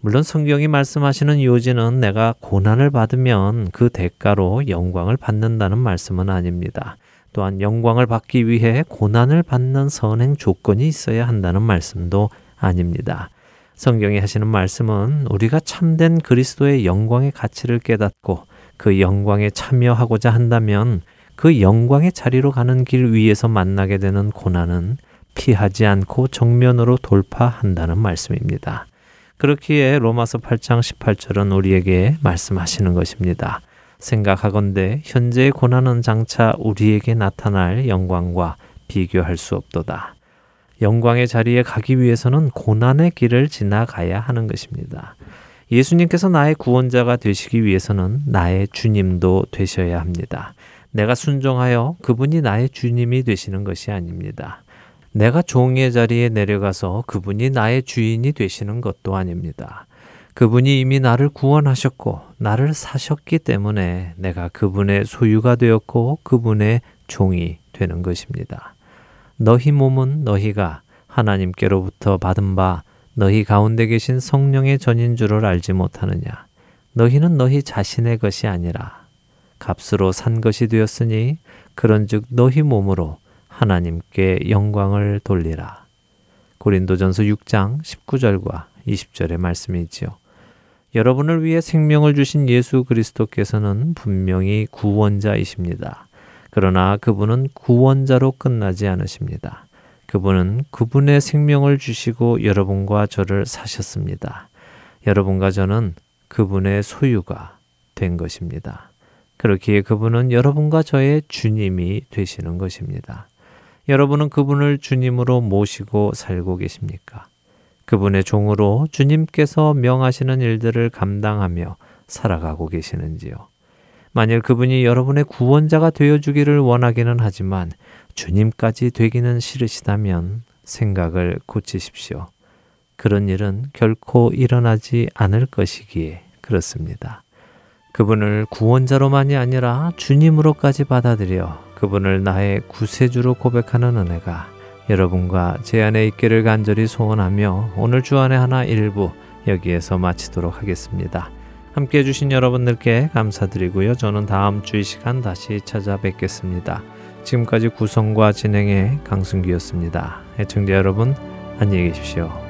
물론 성경이 말씀하시는 요지는 내가 고난을 받으면 그 대가로 영광을 받는다는 말씀은 아닙니다. 또한 영광을 받기 위해 고난을 받는 선행 조건이 있어야 한다는 말씀도 아닙니다. 성경이 하시는 말씀은 우리가 참된 그리스도의 영광의 가치를 깨닫고 그 영광에 참여하고자 한다면 그 영광의 자리로 가는 길 위에서 만나게 되는 고난은 피하지 않고 정면으로 돌파한다는 말씀입니다. 그렇기에 로마서 8장 18절은 우리에게 말씀하시는 것입니다. 생각하건대 현재의 고난은 장차 우리에게 나타날 영광과 비교할 수 없도다. 영광의 자리에 가기 위해서는 고난의 길을 지나가야 하는 것입니다. 예수님께서 나의 구원자가 되시기 위해서는 나의 주님도 되셔야 합니다. 내가 순종하여 그분이 나의 주님이 되시는 것이 아닙니다. 내가 종의 자리에 내려가서 그분이 나의 주인이 되시는 것도 아닙니다. 그분이 이미 나를 구원하셨고 나를 사셨기 때문에 내가 그분의 소유가 되었고 그분의 종이 되는 것입니다. 너희 몸은 너희가 하나님께로부터 받은 바 너희 가운데 계신 성령의 전인 줄을 알지 못하느냐. 너희는 너희 자신의 것이 아니라 값으로 산 것이 되었으니 그런즉 너희 몸으로 하나님께 영광을 돌리라. 고린도전서 6장 19절과 20절의 말씀이지요. 여러분을 위해 생명을 주신 예수 그리스도께서는 분명히 구원자이십니다. 그러나 그분은 구원자로 끝나지 않으십니다. 그분은 그분의 생명을 주시고 여러분과 저를 사셨습니다. 여러분과 저는 그분의 소유가 된 것입니다. 그렇기에 그분은 여러분과 저의 주님이 되시는 것입니다. 여러분은 그분을 주님으로 모시고 살고 계십니까? 그분의 종으로 주님께서 명하시는 일들을 감당하며 살아가고 계시는지요? 만일 그분이 여러분의 구원자가 되어주기를 원하기는 하지만 주님까지 되기는 싫으시다면 생각을 고치십시오. 그런 일은 결코 일어나지 않을 것이기에 그렇습니다. 그분을 구원자로만이 아니라 주님으로까지 받아들여 그분을 나의 구세주로 고백하는 은혜가 여러분과 제 안에 있기를 간절히 소원하며 오늘 주안의 하나 일부 여기에서 마치도록 하겠습니다. 함께 해주신 여러분들께 감사드리고요. 저는 다음 주 이 시간 다시 찾아뵙겠습니다. 지금까지 구성과 진행의 강승기였습니다. 애청자 여러분, 안녕히 계십시오.